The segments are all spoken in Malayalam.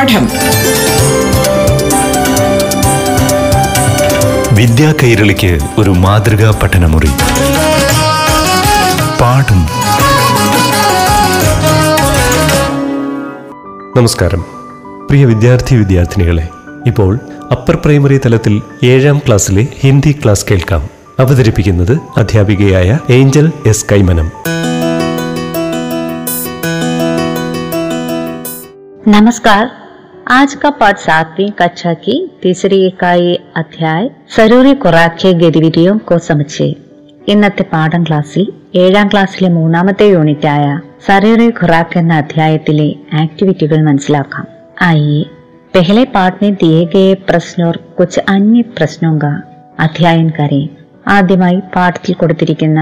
പാഠം. വിദ്യാ കൈരളിക്ക് ഒരു മാതൃകാ പഠനമുറി. പാഠം. നമസ്കാരം. പ്രിയ വിദ്യാർത്ഥി വിദ്യാർത്ഥിനികളെ ഇപ്പോൾ അപ്പർ പ്രൈമറി തലത്തിൽ ഏഴാം ക്ലാസ്സിലെ ഹിന്ദി ക്ലാസ് കേൾക്കാം. അവതരിപ്പിക്കുന്നത് അധ്യാപികയായ ഏഞ്ചൽ എസ് കൈമനം. നമസ്കാരം आज का पाठ सातवीं कक्षा की तीसरी इकाई अध्याय സരൂരി ഖുറാഖെ ഗതിവിധിയും കോ സമച്ചേ ഇന്നത്തെ പാഠം ക്ലാസ്സിൽ ഏഴാം ക്ലാസ്സിലെ മൂന്നാമത്തെ യൂണിറ്റായ സരൂരി ഖുറാഖ് എന്ന അധ്യായത്തിലെ ആക്ടിവിറ്റികൾ മനസ്സിലാക്കാം ആയിയെ पहले पाठ में दिए गए प्रश्न और कुछ अन्य प्रश्नों का അധ്യായൻ കരയും ആദ്യമായി പാഠത്തിൽ കൊടുത്തിരിക്കുന്ന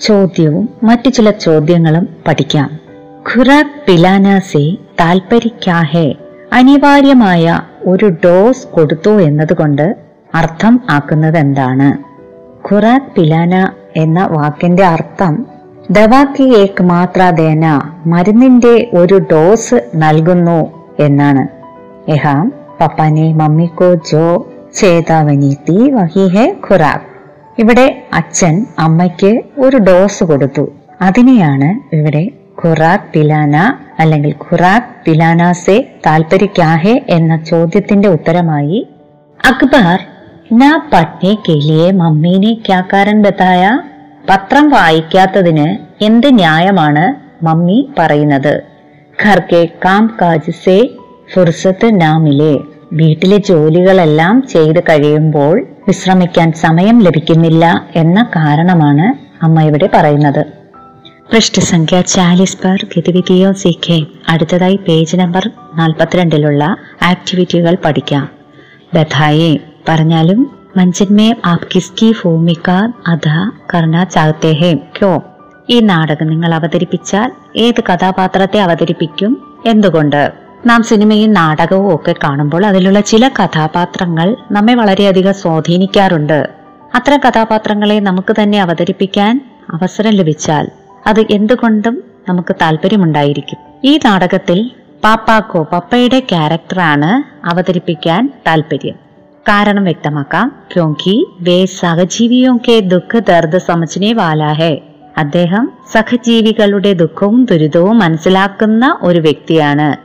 ചോദ്യവും മറ്റു ചില ചോദ്യങ്ങളും പഠിക്കാം ഖുറാക് പിലാനാസെ താൽപരിക്കാഹെ അനിവാര്യമായ ഒരു ഡോസ് കൊടുത്തു എന്നതുകൊണ്ട് അർത്ഥം ആക്കുന്നത് എന്താണ് ഖുറാക് പിലാന എന്ന വാക്കിന്റെ അർത്ഥം ദവാക്കി ഏക് മാത്രാദേന മരുന്നിന്റെ ഒരു ഡോസ് നൽകുന്നു എന്നാണ്. എഹാം പപ്പാനെ മമ്മിക്കോ ജോ ചേതാവനീത്തി വഹിഹെ ഖുറാക് ഇവിടെ അച്ഛൻ അമ്മയ്ക്ക് ഒരു ഡോസ് കൊടുത്തു. അതിനെയാണ് ഇവിടെ ഖുറാക് പിലാന അല്ലെങ്കിൽ ഖുറാക് പിലാനാസെ താൽപരിക്കാഹെ എന്ന ചോദ്യത്തിന്റെ ഉത്തരമായി അക്ബർ നാ പത്നി കെലിയെ മമ്മീനെ ക്യാക്കാരൻ കാരൻ ബത്തായ പത്രം വായിക്കാത്തതിന് എന്ത് ന്യായമാണ്? മമ്മി പറയുന്നത് ഖർക്കെ കെ കാജ് ഫുർസത്ത് നാമിലെ. വീട്ടിലെ ജോലികളെല്ലാം ചെയ്ത് കഴിയുമ്പോൾ വിശ്രമിക്കാൻ സമയം ലഭിക്കുന്നില്ല എന്ന കാരണമാണ് അമ്മ ഇവിടെ പറയുന്നത്. പൃഷ്ഠസംഖ്യ ചാലിസ് പേർ ഗതിവിധിയോ സി കെ അടുത്തതായി പേജ് നമ്പർ നാൽപ്പത്തിരണ്ടിലുള്ള ആക്ടിവിറ്റികൾ പഠിക്കാം. ബധായെ പറഞ്ഞാലും മഞ്ചന്മേ ആപ് കിസ്കി ഭൂമിക അധ കർണ ചാഹത്തെ ഹേ ക്യോ? ഈ നാടകം നിങ്ങൾ അവതരിപ്പിച്ചാൽ ഏത് കഥാപാത്രത്തെ അവതരിപ്പിക്കും? എന്തുകൊണ്ട്? നാം സിനിമയും നാടകവും ഒക്കെ കാണുമ്പോൾ അതിലുള്ള ചില കഥാപാത്രങ്ങൾ നമ്മെ വളരെയധികം സ്വാധീനിക്കാറുണ്ട്. അത്തരം കഥാപാത്രങ്ങളെ നമുക്ക് തന്നെ അവതരിപ്പിക്കാൻ അവസരം ലഭിച്ചാൽ അത് എന്തുകൊണ്ടും നമുക്ക് താല്പര്യമുണ്ടായിരിക്കും. ഈ നാടകത്തിൽ പാപ്പാക്കോ പപ്പയുടെ ക്യാരക്ടറാണ് അവതരിപ്പിക്കാൻ താല്പര്യം. കാരണം വ്യക്തമാക്കാം. ക്യോങ്കി വേ സഹജീവിയോ കെ ദുഃഖ ദർദ് സമജ്നെ വാലാഹേ അദ്ദേഹം സഹജീവികളുടെ ദുഃഖവും ദുരിതവും മനസ്സിലാക്കുന്ന ഒരു വ്യക്തിയാണ്.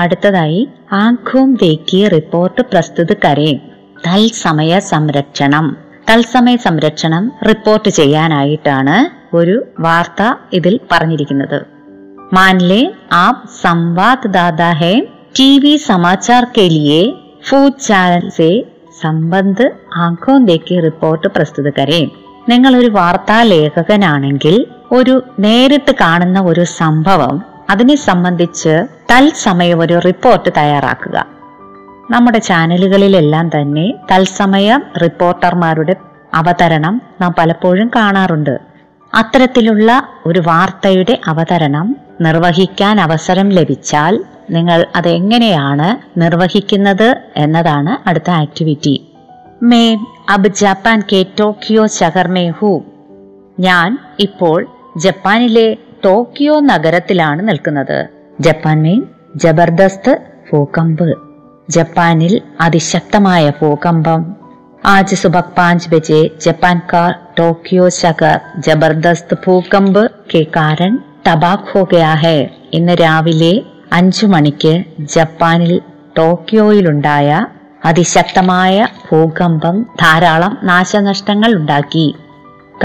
അടുത്തതായി ആഖോം ദേക്കി റിപ്പോർട്ട് പ്രസ്തുത കരേ തൽസമയ സംരക്ഷണം. തൽസമയ സംരക്ഷണം റിപ്പോർട്ട് ചെയ്യാനായിട്ടാണ് ഒരു വാർത്ത ഇതിൽ പറഞ്ഞിരിക്കുന്നത്. മാൻലെ ആപ് സംവാദദാതാ ഹെ ടി വി സമാചാർ കെ ലിയെ ചാനൽസെ സംബന്ധ് ആംഖോ റിപ്പോർട്ട് പ്രസ്തുത കരേ. നിങ്ങൾ ഒരു വാർത്താ ലേഖകനാണെങ്കിൽ ഒരു നേരിട്ട് കാണുന്ന ഒരു സംഭവം അതിനെ സംബന്ധിച്ച് തത്സമയം ഒരു റിപ്പോർട്ട് തയ്യാറാക്കുക. നമ്മുടെ ചാനലുകളിലെല്ലാം തന്നെ തത്സമയം റിപ്പോർട്ടർമാരുടെ അവതരണം നാം പലപ്പോഴും കാണാറുണ്ട്. അത്തരത്തിലുള്ള ഒരു വാർത്തയുടെ അവതരണം നിർവഹിക്കാൻ അവസരം ലഭിച്ചാൽ നിങ്ങൾ അതെങ്ങനെയാണ് നിർവഹിക്കുന്നത് എന്നതാണ് അടുത്ത ആക്ടിവിറ്റി. മേ അബ് ജപ്പാൻ കെ ടോക്കിയോ ശഹർമേ ഹു. ഞാൻ ഇപ്പോൾ ജപ്പാനിലെ ടോക്കിയോ നഗരത്തിലാണ് നിൽക്കുന്നത്. ജപ്പാൻ മെയിൻ ജബർദസ്ത് ഭൂകമ്പ്. ജപ്പാനിൽ അതിശക്തമായ ഭൂകമ്പം. ആജ് സുബക് പാഞ്ച് ബജെ ജപ്പാൻകാർ ടോക്കിയോ ശകർ ജബർദസ്ത് ഭൂകമ്പ് കെ കാരൻ തബാക് ഹോ ഗയാ ഇന്ന് രാവിലെ അഞ്ചു മണിക്ക് ജപ്പാനിൽ ടോക്കിയോയിലുണ്ടായ അതിശക്തമായ ഭൂകമ്പം ധാരാളം നാശനഷ്ടങ്ങൾ ഉണ്ടാക്കി.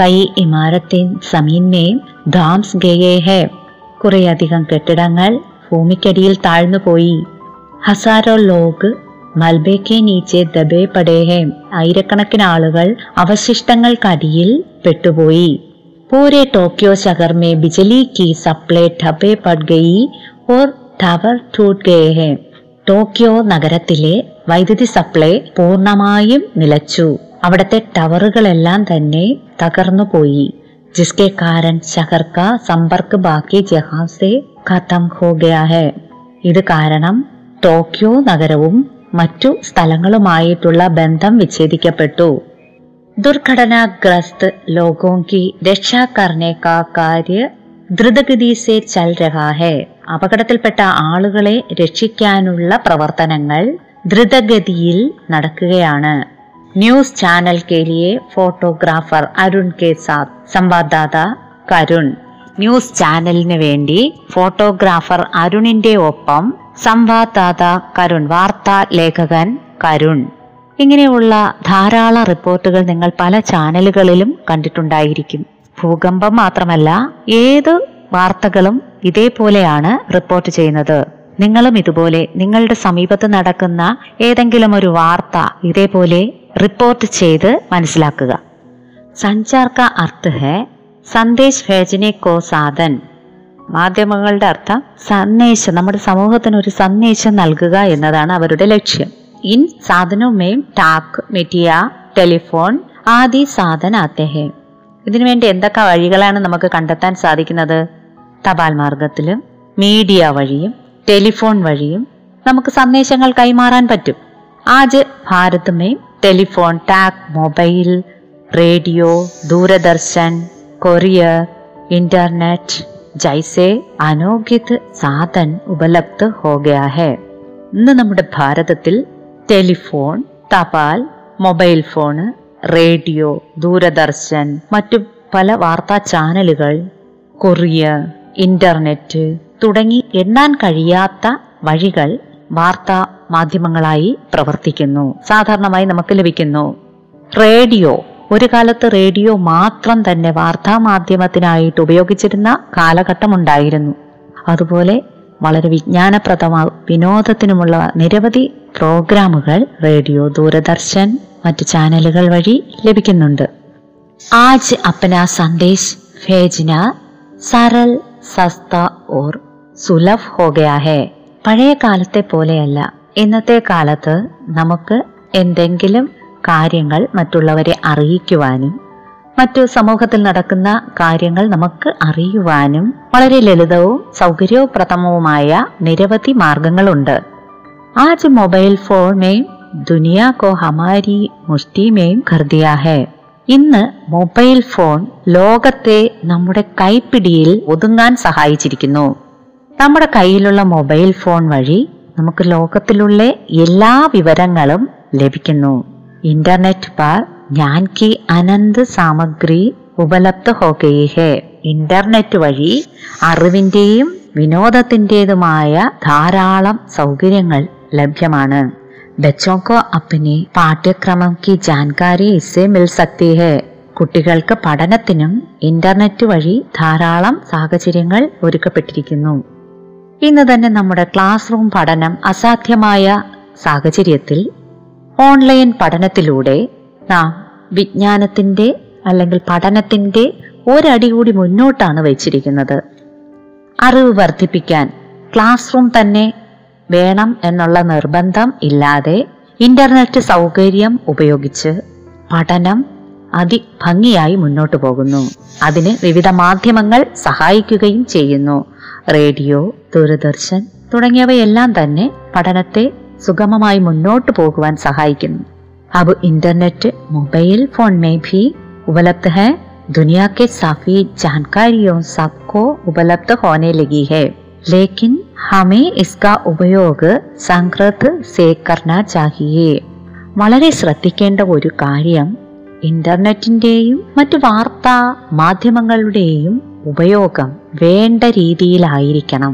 കൈ ഇമാരത്തിൻ സമീന്മേം ധാംസ് ഗയേ ഹെ കുറേയധികം കെട്ടിടങ്ങൾ ഭൂമിക്കടിയിൽ താഴ്ന്നുപോയി. ഹസാരോ ലോഗ് മൽബേക്കെ നീച്ചെ ദബേ പടേഹേ. ആയിരക്കണക്കിന് ആളുകൾ അവശിഷ്ടങ്ങൾക്കടിയിൽ പെട്ടുപോയി. പൂരെ ടോക്കിയോ ശകർമേ ബിജലി കി സപ്ലൈ ടബേ പട് ഓർ ടവർ ടൂട്ട് ഗയേ ടോക്കിയോ നഗരത്തിലെ വൈദ്യുതി സപ്ലൈ പൂർണമായും നിലച്ചു. അവിടത്തെ ടവറുകളെല്ലാം തന്നെ തകർന്നു പോയി ജിസ്കെ കാരൻ ഷഹർ സമ്പർക്ക് ബാക്കി ജഹാസെ ഖത്തം ഹോ ഗയാ ഹെ. ഇത് കാരണം ടോക്കിയോ നഗരവും മറ്റു സ്ഥലങ്ങളുമായിട്ടുള്ള ബന്ധം വിച്ഛേദിക്കപ്പെട്ടു दुर्घटनाग्रस्त लोगों की रक्षा करने का कार्य ദ്രുതഗതി സെ ചൽ രഹാ ഹെ അപകടത്തിൽപ്പെട്ട ആളുകളെ രക്ഷിക്കാനുള്ള പ്രവർത്തനങ്ങൾ ദ്രുതഗതിയിൽ നടക്കുകയാണ് news channel K ലിയെ photographer Arun K സാത്ത് സംവാദദാത കരുൺ ന്യൂസ് ചാനലിന് വേണ്ടി ഫോട്ടോഗ്രാഫർ അരുണിന്റെ ഒപ്പം സംവാദദാത കരുൺ വാർത്താ ലേഖകൻ കരുൺ. ഇങ്ങനെയുള്ള ധാരാളം റിപ്പോർട്ടുകൾ നിങ്ങൾ പല ചാനലുകളിലും കണ്ടിട്ടുണ്ടായിരിക്കും. ഭൂകമ്പം മാത്രമല്ല ഏത് വാർത്തകളും ഇതേപോലെയാണ് റിപ്പോർട്ട് ചെയ്യുന്നത്. നിങ്ങളും ഇതുപോലെ നിങ്ങളുടെ സമീപത്ത് നടക്കുന്ന ഏതെങ്കിലും ഒരു വാർത്ത ഇതേപോലെ റിപ്പോർട്ട് ചെയ്ത് മനസ്സിലാക്കുക. സഞ്ചാർ കാ അർത്ഥ ഹെ സന്ദേശ് ഭേജനെ കോ സാധൻ. മാധ്യമങ്ങളുടെ അർത്ഥം സന്ദേശം നമ്മുടെ സമൂഹത്തിന് ഒരു സന്ദേശം നൽകുക എന്നതാണ് അവരുടെ ലക്ഷ്യം. ഇൻ സാധനവുമേയും ടാക്ക് മെറ്റിയ ടെലിഫോൺ ആദി സാധന അദ്ദേഹം ഇതിനുവേണ്ടി എന്തൊക്കെ വഴികളാണ് നമുക്ക് കണ്ടെത്താൻ സാധിക്കുന്നത്? തപാൽ മാർഗത്തിലും മീഡിയ വഴിയും ടെലിഫോൺ വഴിയും നമുക്ക് സന്ദേശങ്ങൾ കൈമാറാൻ പറ്റും. ആജ് ഭാരത് മേ telephone Tak mobile radio Doordarshan courier internet ജൈസെ അനോഗ്യത് സാധൻ ഉപലബ്ധ ഹോ ഗയാ ഹെ. ഇന്ന് നമ്മുടെ ഭാരതത്തിൽ ടെലിഫോൺ തപാൽ മൊബൈൽ ഫോണ് റേഡിയോ ദൂരദർശൻ മറ്റു പല വാർത്താ ചാനലുകൾ കൊറിയർ ഇന്റർനെറ്റ് തുടങ്ങി എണ്ണാൻ കഴിയാത്ത വഴികൾ വാർത്താ മാധ്യമങ്ങളായി പ്രവർത്തിക്കുന്നു. സാധാരണമായി നമുക്ക് ലഭിക്കുന്നു റേഡിയോ ഒരു കാലത്ത് റേഡിയോ മാത്രം തന്നെ വാർത്താ മാധ്യമത്തിനായിട്ട് ഉപയോഗിച്ചിരുന്ന കാലഘട്ടമുണ്ടായിരുന്നു. അതുപോലെ വളരെ വിജ്ഞാനപ്രദമാ വിനോദത്തിനുമുള്ള നിരവധി പ്രോഗ്രാമുകൾ റേഡിയോ ദൂരദർശൻ മറ്റ് ചാനലുകൾ വഴി ലഭിക്കുന്നുണ്ട്. ആജ് അപ്പന സന്ദേശ് ഭേജന സരൽ സസ്ത ഓർ സുലഭ് ഹേ. പഴയ കാലത്തെ പോലെയല്ല. ഇന്നത്തെ കാലത്ത് നമുക്ക് എന്തെങ്കിലും കാര്യങ്ങൾ മറ്റുള്ളവരെ അറിയിക്കുവാനും മറ്റു സമൂഹത്തിൽ നടക്കുന്ന കാര്യങ്ങൾ നമുക്ക് അറിയുവാനും വളരെ ലളിതവും സൗകര്യപ്രദവുമായ നിരവധി മാർഗങ്ങളുണ്ട്. ആജ് മൊബൈൽ ഫോൺ മേം ദുനിയ കോ ഹമാരി മുഷ്ടി മേം ഖർദിയ ഹേ ഇന്ന് മൊബൈൽ ഫോൺ ലോകത്തെ നമ്മുടെ കൈപ്പിടിയിൽ ഒതുങ്ങാൻ സഹായിച്ചിരിക്കുന്നു. നമ്മുടെ കയ്യിലുള്ള മൊബൈൽ ഫോൺ വഴി നമുക്ക് ലോകത്തിലുള്ള എല്ലാ വിവരങ്ങളും ലഭിക്കുന്നു. ഇന്റർനെറ്റ് പാർ ജ്ഞാൻ കി അനന്ത് സാമഗ്രി ഉപലബ്ധ ഹോ ഗയി ഹേ ഇന്റർനെറ്റ് വഴി അറിവിന്റെയും വിനോദത്തിന്റേതുമായ ധാരാളം സൗകര്യങ്ങൾ ലഭ്യമാണ് बच्चों को अपने പാഠ്യക്രമം की जानकारी इससे मिल सकती है കുട്ടികൾക്ക് പഠനത്തിനും ഇന്റർനെറ്റ് വഴി ധാരാളം സാഹചര്യങ്ങൾ ഒരുക്കപ്പെട്ടിരിക്കുന്നു ഇന്ന് തന്നെ നമ്മുടെ ക്ലാസ് റൂം പഠനം അസാധ്യമായ സാഹചര്യത്തിൽ ഓൺലൈൻ പഠനത്തിലൂടെ നാം വിജ്ഞാനത്തിന്റെ അല്ലെങ്കിൽ പഠനത്തിന്റെ ഒരടി കൂടി മുന്നോട്ടാണ് വെച്ചിരിക്കുന്നത്. അറിവ് വർദ്ധിപ്പിക്കാൻ ക്ലാസ് റൂം തന്നെ വേണം എന്നുള്ള നിർബന്ധം ഇല്ലാതെ ഇന്റർനെറ്റ് സൗകര്യം ഉപയോഗിച്ച് പഠനം അതിഭംഗിയായി മുന്നോട്ടു പോകുന്നു. അതിന് വിവിധ മാധ്യമങ്ങൾ സഹായിക്കുകയും ചെയ്യുന്നു. റേഡിയോ ദൂരദർശൻ തുടങ്ങിയവയെല്ലാം തന്നെ പഠനത്തെ സുഗമമായി മുന്നോട്ടു പോകുവാൻ സഹായിക്കുന്നു अब इंटरनेट मोबाइल फोन में भी उपलब्ध है दुनिया के काफी जानकारियों सबको उपलब्ध होने लगी है लेकिन हमें इसका उपयोग സംഗ്രത് से करना चाहिए വളരെ ശ്രദ്ധിക്കേണ്ട ഒരു കാര്യം ഇന്റർനെറ്റിന്റെയും മറ്റു വാർത്താ മാധ്യമങ്ങളുടെയും ഉപയോഗം വേണ്ട രീതിയിലായിരിക്കണം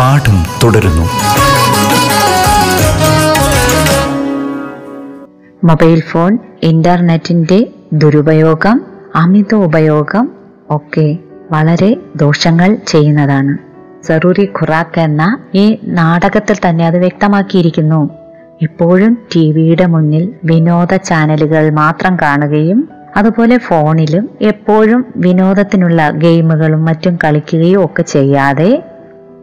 പാഠം തുടരുന്നു. മൊബൈൽ ഫോൺ ഇന്റർനെറ്റിന്റെ ദുരുപയോഗം അമിത ഉപയോഗം ഒക്കെ വളരെ ദോഷങ്ങൾ ചെയ്യുന്നതാണ്. സറൂറി ഖുറാക്ക് എന്ന ഈ നാടകത്തിൽ തന്നെ അത് വ്യക്തമാക്കിയിരിക്കുന്നു. എപ്പോഴും ടി വിയുടെ മുന്നിൽ വിനോദ ചാനലുകൾ മാത്രം കാണുകയും അതുപോലെ ഫോണിലും എപ്പോഴും വിനോദത്തിനുള്ള ഗെയിമുകളും മറ്റും കളിക്കുകയും ഒക്കെ ചെയ്യാതെ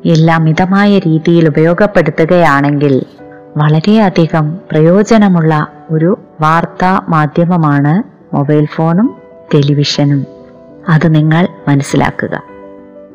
എല്ലാം മിതമായ രീതിയിൽ ഉപയോഗപ്പെടുത്തുകയാണെങ്കിൽ വളരെയധികം പ്രയോജനമുള്ള ഒരു വാർത്താ മാധ്യമമാണ് മൊബൈൽ ഫോണും ടെലിവിഷനും. അത് നിങ്ങൾ മനസ്സിലാക്കുക.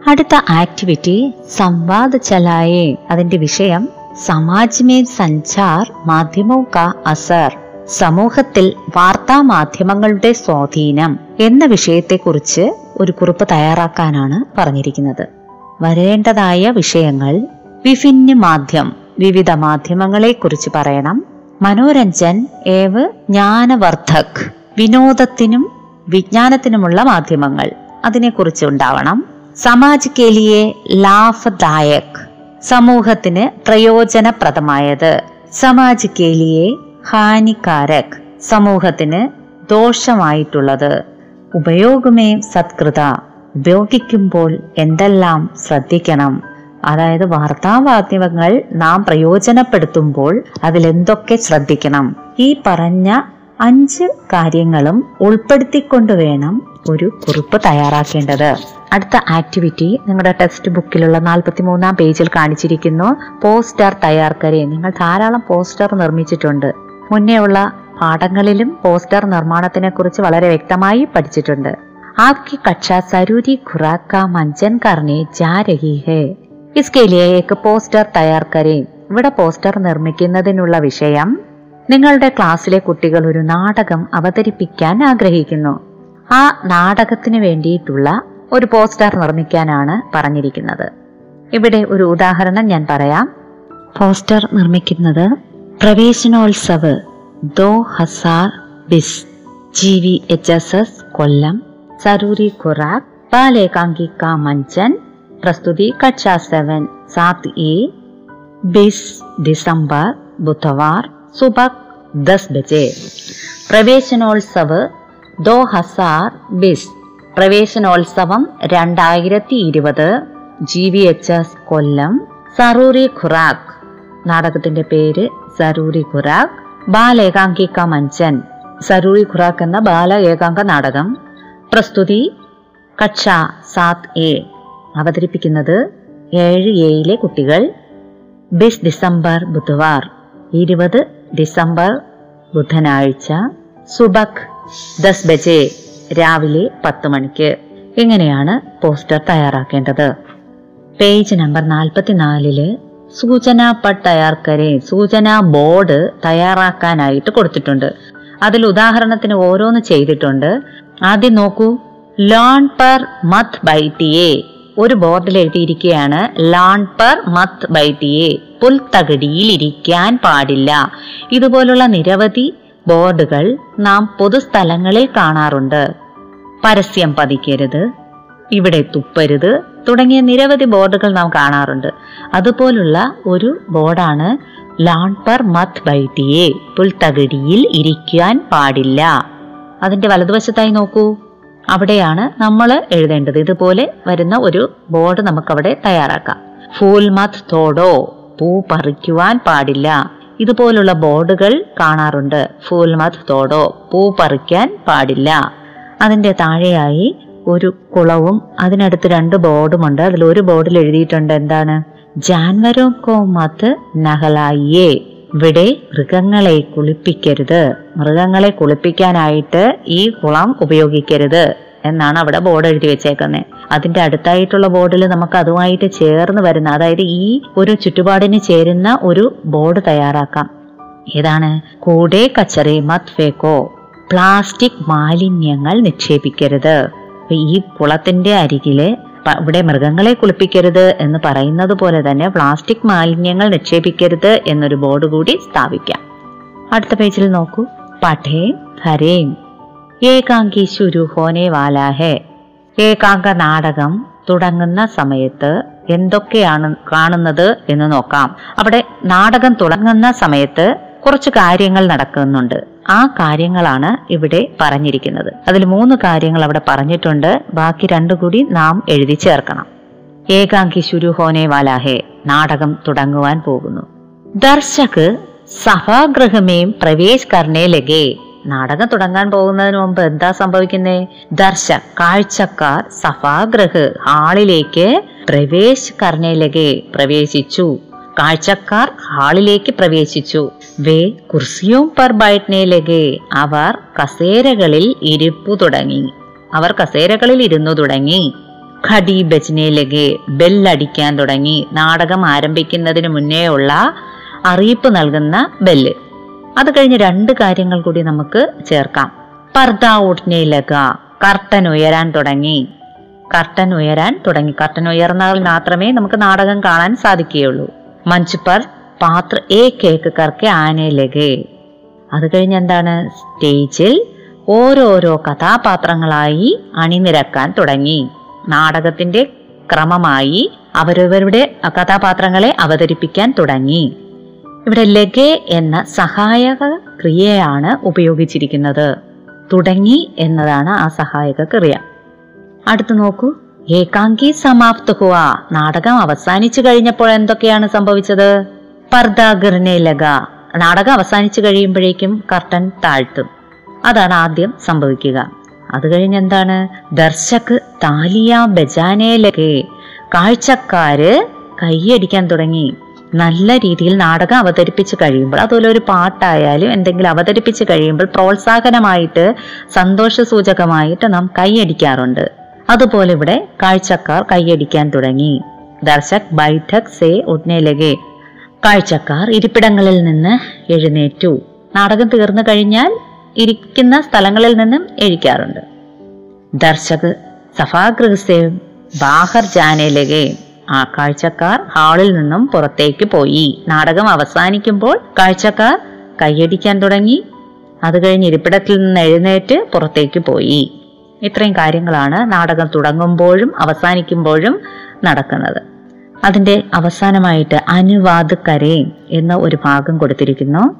അടുത്ത ആക്ടിവിറ്റി സംവാദ് ചലായേ. അതിന്റെ വിഷയം സമാജ് മേ സഞ്ചാർ മാധ്യമോ കാ അസർ സമൂഹത്തിൽ വാർത്താ മാധ്യമങ്ങളുടെ സ്വാധീനം എന്ന വിഷയത്തെക്കുറിച്ച് ഒരു കുറിപ്പ് തയ്യാറാക്കാനാണ് പറഞ്ഞിരിക്കുന്നത്. വരേണ്ടതായ വിഷയങ്ങൾ വിഭിന്ന മാധ്യം വിവിധ മാധ്യമങ്ങളെ കുറിച്ച് പറയണം. മനോരഞ്ജൻ ഏവ് ജ്ഞാനവർദ്ധക്. വിനോദത്തിനും വിജ്ഞാനത്തിനുമുള്ള മാധ്യമങ്ങൾ അതിനെക്കുറിച്ച് ഉണ്ടാവണം. സമാജ് കേലിയെ ലാഭദായക്. സമൂഹത്തിന് പ്രയോജനപ്രദമായത് സമാജ് കേലിയെ ഹാനികാരക്. സമൂഹത്തിന് ദോഷമായിട്ടുള്ളത് ഉപയോഗമേ സത്കൃത. ഉപയോഗിക്കുമ്പോൾ എന്തെല്ലാം ശ്രദ്ധിക്കണം? അതായത് വാർത്താമാധ്യമങ്ങൾ നാം പ്രയോജനപ്പെടുത്തുമ്പോൾ അതിലെന്തൊക്കെ ശ്രദ്ധിക്കണം? ഈ പറഞ്ഞ അഞ്ച് കാര്യങ്ങളും ഉൾപ്പെടുത്തിക്കൊണ്ട് വേണം ഒരു കുറിപ്പ് തയ്യാറാക്കേണ്ടത്. അടുത്ത ആക്ടിവിറ്റി നിങ്ങളുടെ ടെക്സ്റ്റ് ബുക്കിലുള്ള നാൽപ്പത്തി മൂന്നാം പേജിൽ കാണിച്ചിരിക്കുന്നു. പോസ്റ്റർ തയ്യാർക്കരെ. നിങ്ങൾ ധാരാളം പോസ്റ്റർ നിർമ്മിച്ചിട്ടുണ്ട്. മുന്നേ ഉള്ള പാഠങ്ങളിലും പോസ്റ്റർ നിർമ്മാണത്തിനെ കുറിച്ച് വളരെ വ്യക്തമായി പഠിച്ചിട്ടുണ്ട്. आपकी कक्षा जरूरी खुराक का मंचन करने जा रही है इसके लिए एक പോസ്റ്റർ തയ്യാർ കരേ ഇവിടെ പോസ്റ്റർ നിർമ്മിക്കുന്നതിനുള്ള വിഷയം നിങ്ങളുടെ ക്ലാസ്സിലെ കുട്ടികൾ ഒരു നാടകം അവതരിപ്പിക്കാൻ ആഗ്രഹിക്കുന്നു ആ നാടകത്തിന് വേണ്ടിയിട്ടുള്ള ഒരു പോസ്റ്റർ നിർമ്മിക്കാനാണ് പറഞ്ഞിരിക്കുന്നത് ഇവിടെ ഒരു ഉദാഹരണം ഞാൻ പറയാം പോസ്റ്റർ നിർമ്മിക്കുന്നത് പ്രവേശനോത്സവ് ദോ ഹസാർ ബിസ് G V H S S Kollam Saroori ഖുറാഖ് പാലേകാംഗി മഞ്ചൻ പ്രസ്തുതി കക്ഷ സെവൻ സാത് എ ബിസ് ഡിസംബർ ബുധവാർ സുബക് ദസ് ബജെ പ്രവേശനോത്സവ് ദോ ഹസാർ ബിസ് പ്രവേശനോത്സവം രണ്ടായിരത്തി ഇരുപത് G V H S Kollam സറൂറി ഖുറാഖ് നാടകത്തിന്റെ പേര് സറൂറി ഖുറാഖ് ബാലേകാംഗിക മഞ്ചൻ സറൂറി ഖുറാഖ് എന്ന ബാല ഏകാംഗ നാടകം പ്രസ്തുതി കക്ഷ സാത് എ. അവതരിപ്പിക്കുന്നത് ഏഴ് എയിലെ കുട്ടികൾ. ബിസ് ഡിസംബർ ബുധവാർ. ഇരുപത് ഡിസംബർ ബുധനാഴ്ച. സുബക് ദസ് ബജെ രാവിലെ പത്ത് മണിക്ക്. എങ്ങനെയാണ് പോസ്റ്റർ തയ്യാറാക്കേണ്ടത്? പേജ് നമ്പർ നാൽപ്പത്തിനാലിൽ സൂചന പട്ട് തയ്യാർക്കരെ സൂചന ബോർഡ് തയ്യാറാക്കാനായിട്ട് കൊടുത്തിട്ടുണ്ട്. അതിൽ ഉദാഹരണത്തിന് ഓരോന്ന് ചെയ്തിട്ടുണ്ട്. ആദ്യം നോക്കൂ. ലോൺ പെർ ട എ ഒരു ബോർഡിൽ എഴുതിയിരിക്കുകയാണ് ലോൺ പെർ ട എ പുൽത്തകടിയിൽ ഇരിക്കാൻ പാടില്ല. ഇതുപോലുള്ള നിരവധി ബോർഡുകൾ നാം പൊതുസ്ഥലങ്ങളിൽ കാണാറുണ്ട്. പരസ്യം പതിക്കരുത് ഇവിടെ തുപ്പരുത് തുടങ്ങിയ നിരവധി ബോർഡുകൾ നാം കാണാറുണ്ട്. അതുപോലുള്ള ഒരു ബോർഡാണ് ലാൺ ബൈ ടി എ പുൽത്തകടിയിൽ ഇരിക്കാൻ പാടില്ല. അതിന്റെ വലതുവശത്തായി നോക്കൂ. അവിടെയാണ് നമ്മൾ എഴുതേണ്ടത്. ഇതുപോലെ വരുന്ന ഒരു ബോർഡ് നമുക്കവിടെ തയ്യാറാക്കാം. ഫൂൽ മത് തോടോ പൂ പറിക്കുവാൻ പാടില്ല. ഇതുപോലുള്ള ബോർഡുകൾ കാണാറുണ്ട്. ഫൂൽ മത് തോടോ പൂ പറിക്കാൻ പാടില്ല. അതിന്റെ താഴെയായി ഒരു കുളവും അതിനടുത്ത് രണ്ട് ബോർഡുമുണ്ട് അതിൽ ഒരു ബോർഡിൽ എഴുതിയിട്ടുണ്ട് എന്താണ്? ജാൻവരോ കോ മത് നഹലായിയേ ഇവിടെ മൃഗങ്ങളെ കുളിപ്പിക്കരുത്. മൃഗങ്ങളെ കുളിപ്പിക്കാനായിട്ട് ഈ കുളം ഉപയോഗിക്കരുത് എന്നാണ് അവിടെ ബോർഡ് എഴുതി വെച്ചേക്കുന്നത് അതിന്റെ അടുത്തായിട്ടുള്ള ബോർഡിൽ നമുക്ക് അതുമായിട്ട് ചേർന്ന് വരുന്ന അതായത് ഈ ഒരു ചുറ്റുപാടിന് ചേരുന്ന ഒരു ബോർഡ് തയ്യാറാക്കാം. ഏതാണ്? കൂടെ കച്ചറി മത് ഫേക്കോ? പ്ലാസ്റ്റിക് മാലിന്യങ്ങൾ നിക്ഷേപിക്കരുത്. ഈ കുളത്തിന്റെ അരികിൽ ഇവിടെ മൃഗങ്ങളെ കുളിപ്പിക്കരുത് എന്ന് പറയുന്നത് പോലെ തന്നെ പ്ലാസ്റ്റിക് മാലിന്യങ്ങൾ നിക്ഷേപിക്കരുത് എന്നൊരു ബോർഡ് കൂടി സ്ഥാപിക്കാം. അടുത്ത പേജിൽ നോക്കൂ. പഠേ ഹരേം. ഏകാംഗി ശുരു ഹോനെ വാലാഹേ. ഏകാംഗ നാടകം തുടങ്ങുന്ന സമയത്ത് എന്തൊക്കെയാണ് കാണുന്നത് എന്ന് നോക്കാം. അവിടെ നാടകം തുടങ്ങുന്ന സമയത്ത് കുറച്ച് കാര്യങ്ങൾ നടക്കുന്നുണ്ട്. ആ കാര്യങ്ങളാണ് ഇവിടെ പറഞ്ഞിരിക്കുന്നത്. അതിൽ മൂന്ന് കാര്യങ്ങൾ അവിടെ പറഞ്ഞിട്ടുണ്ട്. ബാക്കി രണ്ടു കൂടി നാം എഴുതി ചേർക്കണം. ഏകാംഗി ശുരു ഹോനെ വാലാഹേ നാടകം തുടങ്ങുവാൻ പോകുന്നു. ദർശക് സഭാഗൃഹമേം പ്രവേശ് കർണേ ലഗേ നാടകം തുടങ്ങാൻ പോകുന്നതിന് മുമ്പ് എന്താ സംഭവിക്കുന്നേ? ദർശ കാഴ്ചക്കാർ സഭാഗ്രഹ് ഹാളിലേക്ക് പ്രവേശ് കർണയിലകെ പ്രവേശിച്ചു. കാഴ്ചക്കാർ ഹാളിലേക്ക് പ്രവേശിച്ചു. വേ കുർസിയും പർ ബൈറ്റ്നയിലകെ അവർ കസേരകളിൽ ഇരിപ്പു തുടങ്ങി. അവർ കസേരകളിൽ ഇരുന്നു തുടങ്ങി. ഖടി ബജ്നയിലകെ ബെല്ലടിക്കാൻ തുടങ്ങി. നാടകം ആരംഭിക്കുന്നതിന് മുന്നേ ഉള്ള അറിയിപ്പ് നൽകുന്ന ബെല്ല്. അത് കഴിഞ്ഞ് രണ്ട് കാര്യങ്ങൾ കൂടി നമുക്ക് ചേർക്കാം. പർദ ഉടനെയിലക കർട്ടൻ ഉയരാൻ തുടങ്ങി. കർട്ടൻ ഉയരാൻ തുടങ്ങി. കർട്ടൻ ഉയർന്നാൽ മാത്രമേ നമുക്ക് നാടകം കാണാൻ സാധിക്കുകയുള്ളൂ. മഞ്ച് പർ പാത്ര ഏ കേക്ക് കർക്ക് ലഗെ അത് കഴിഞ്ഞ് എന്താണ്? സ്റ്റേജിൽ ഓരോരോ കഥാപാത്രങ്ങളായി അണിനിരക്കാൻ തുടങ്ങി. നാടകത്തിന്റെ ക്രമമായി അവരവരുടെ കഥാപാത്രങ്ങളെ അവതരിപ്പിക്കാൻ തുടങ്ങി. ഇവിടെ ലഗെ എന്ന സഹായക ക്രിയയാണ് ഉപയോഗിച്ചിരിക്കുന്നത്. തുടങ്ങി എന്നതാണ് ആ സഹായക ക്രിയ. അടുത്ത് നോക്കൂ. ഏകാംഗി സമാപ്ത ഹുവ. നാടകം അവസാനിച്ചു കഴിഞ്ഞപ്പോൾ എന്തൊക്കെയാണ് സംഭവിച്ചത്? പർദാഗറിനെ ലഗ. നാടകം അവസാനിച്ചു കഴിയുമ്പോഴേക്കും കർട്ടൻ താഴ്ത്തും. അതാണ് ആദ്യം സംഭവിക്കുക. അത് കഴിഞ്ഞ് എന്താണ്? ദർശക് താലിയ ലഗെ. കാഴ്ചക്കാര് കൈയടിക്കാൻ തുടങ്ങി. നല്ല രീതിയിൽ നാടകം അവതരിപ്പിച്ച് കഴിയുമ്പോൾ അതുപോലെ ഒരു പാട്ടായാലും എന്തെങ്കിലും അവതരിപ്പിച്ച് കഴിയുമ്പോൾ പ്രോത്സാഹനമായിട്ട് സന്തോഷ സൂചകമായിട്ട് നാം കൈയടിക്കാറുണ്ട്. അതുപോലെ ഇവിടെ കാഴ്ചക്കാർ കൈയടിക്കാൻ തുടങ്ങി. ദർശക് ബൈഠക് സേ ഉദ്നേലകെ കാഴ്ചക്കാർ ഇരിപ്പിടങ്ങളിൽ നിന്ന് എഴുന്നേറ്റു. നാടകം തീർന്നു കഴിഞ്ഞാൽ ഇരിക്കുന്ന സ്ഥലങ്ങളിൽ നിന്നും എഴിക്കാറുണ്ട്. ദർശക് സഫാഗൃഹസേ ബാഹർ ജാനയിലകെ ആ കാഴ്ചക്കാർ ഹാളിൽ നിന്നും പുറത്തേക്ക് പോയി. നാടകം അവസാനിക്കുമ്പോൾ കാഴ്ചക്കാർ കൈയടിക്കാൻ തുടങ്ങി. അത് കഴിഞ്ഞ് ഇരിപ്പിടത്തിൽ നിന്ന് എഴുന്നേറ്റ് പുറത്തേക്ക് പോയി. ഇത്രയും കാര്യങ്ങളാണ് നാടകം തുടങ്ങുമ്പോഴും അവസാനിക്കുമ്പോഴും നടക്കുന്നത്. അതിന്റെ അവസാനമായിട്ട് അനുവാദക്കരയും എന്ന ഒരു ഭാഗം കൊടുത്തിരിക്കുന്നു.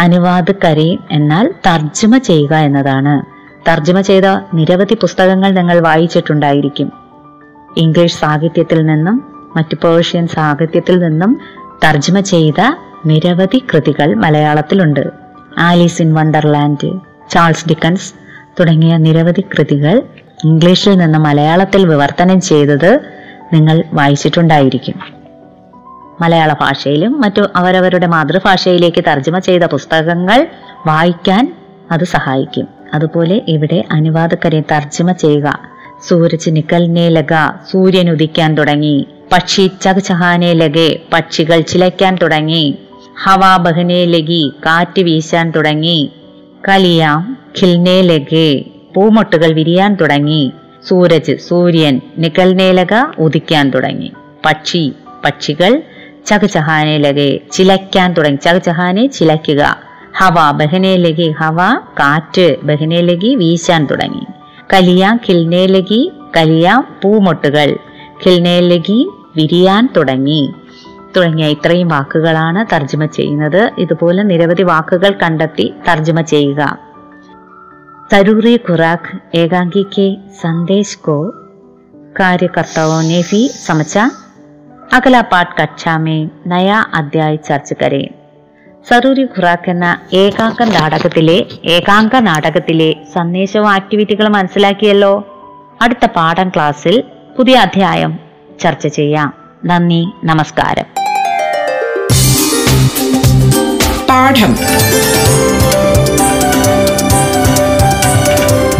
അനുവാദക്കരയും എന്നാൽ തർജമ ചെയ്യുക എന്നതാണ്. തർജമ ചെയ്ത നിരവധി പുസ്തകങ്ങൾ നിങ്ങൾ വായിച്ചിട്ടുണ്ടായിരിക്കും. ഇംഗ്ലീഷ് സാഹിത്യത്തിൽ നിന്നും മറ്റു പേർഷ്യൻ സാഹിത്യത്തിൽ നിന്നും തർജമ ചെയ്ത നിരവധി കൃതികൾ മലയാളത്തിലുണ്ട്. Alice in Wonderland Charles Dickens തുടങ്ങിയ നിരവധി കൃതികൾ ഇംഗ്ലീഷിൽ നിന്ന് മലയാളത്തിൽ വിവർത്തനം ചെയ്തത് നിങ്ങൾ വായിച്ചിട്ടുണ്ടായിരിക്കും. മലയാള ഭാഷയിലും മറ്റു അവരവരുടെ മാതൃഭാഷയിലേക്ക് തർജമ ചെയ്ത പുസ്തകങ്ങൾ വായിക്കാൻ അത് സഹായിക്കും. അതുപോലെ ഇവിടെ അനുവാദക്കരെ തർജമ ചെയ്യുക. സൂരജ് നിക്കലിനെ ലഗ സൂര്യൻ ഉദിക്കാൻ തുടങ്ങി. പക്ഷി ചകചഹാനെ ലഗെ പക്ഷികൾ ചിലയ്ക്കാൻ തുടങ്ങി. ഹവാ ബഹനെ ലഗി കാറ്റ് വീശാൻ തുടങ്ങി. കലിയാം ഖിൽനെ ലഗെ പൂമൊട്ടുകൾ വിരിയാൻ തുടങ്ങി. സൂരജ് സൂര്യൻ നികൽനേലക ഉദിക്കാൻ തുടങ്ങി. പക്ഷി പക്ഷികൾ ചകചഹാനേലകെ ചിലയ്ക്കാൻ തുടങ്ങി. ചകചഹാനെ ചിലയ്ക്കുക. ഹവ ബഹനേലകി ഹവ കാറ്റ് ബഹനേലകി വീശാൻ തുടങ്ങി. കലിയ കിൽനേലകി കലിയ പൂമൊട്ടുകൾ കിൽനേലകി വിരിയാൻ തുടങ്ങി. തുടങ്ങിയ ഇത്രയും വാക്കുകളാണ് തർജമ ചെയ്യുന്നത്. ഇതുപോലെ നിരവധി വാക്കുകൾ കണ്ടെത്തി തർജമ ചെയ്യുക. जरूरी खुराक एकांकी के संदेश को कार्यकर्ताओं ने भी समझा अगला पाठ कक्षा में नया अध्याय चर्च करें സറൂരി ഖുറാക്ക് എന്ന ഏകാംക നാടകത്തിലെ ഏകാംക നാടകത്തിലെ സന്ദേശവും ആക്ടിവിറ്റികളും മനസ്സിലാക്കിയല്ലോ അടുത്ത പാഠം ക്ലാസ്സിൽ പുതിയ അധ്യായം ചർച്ച ചെയ്യാം നന്ദി നമസ്കാരം പാഠം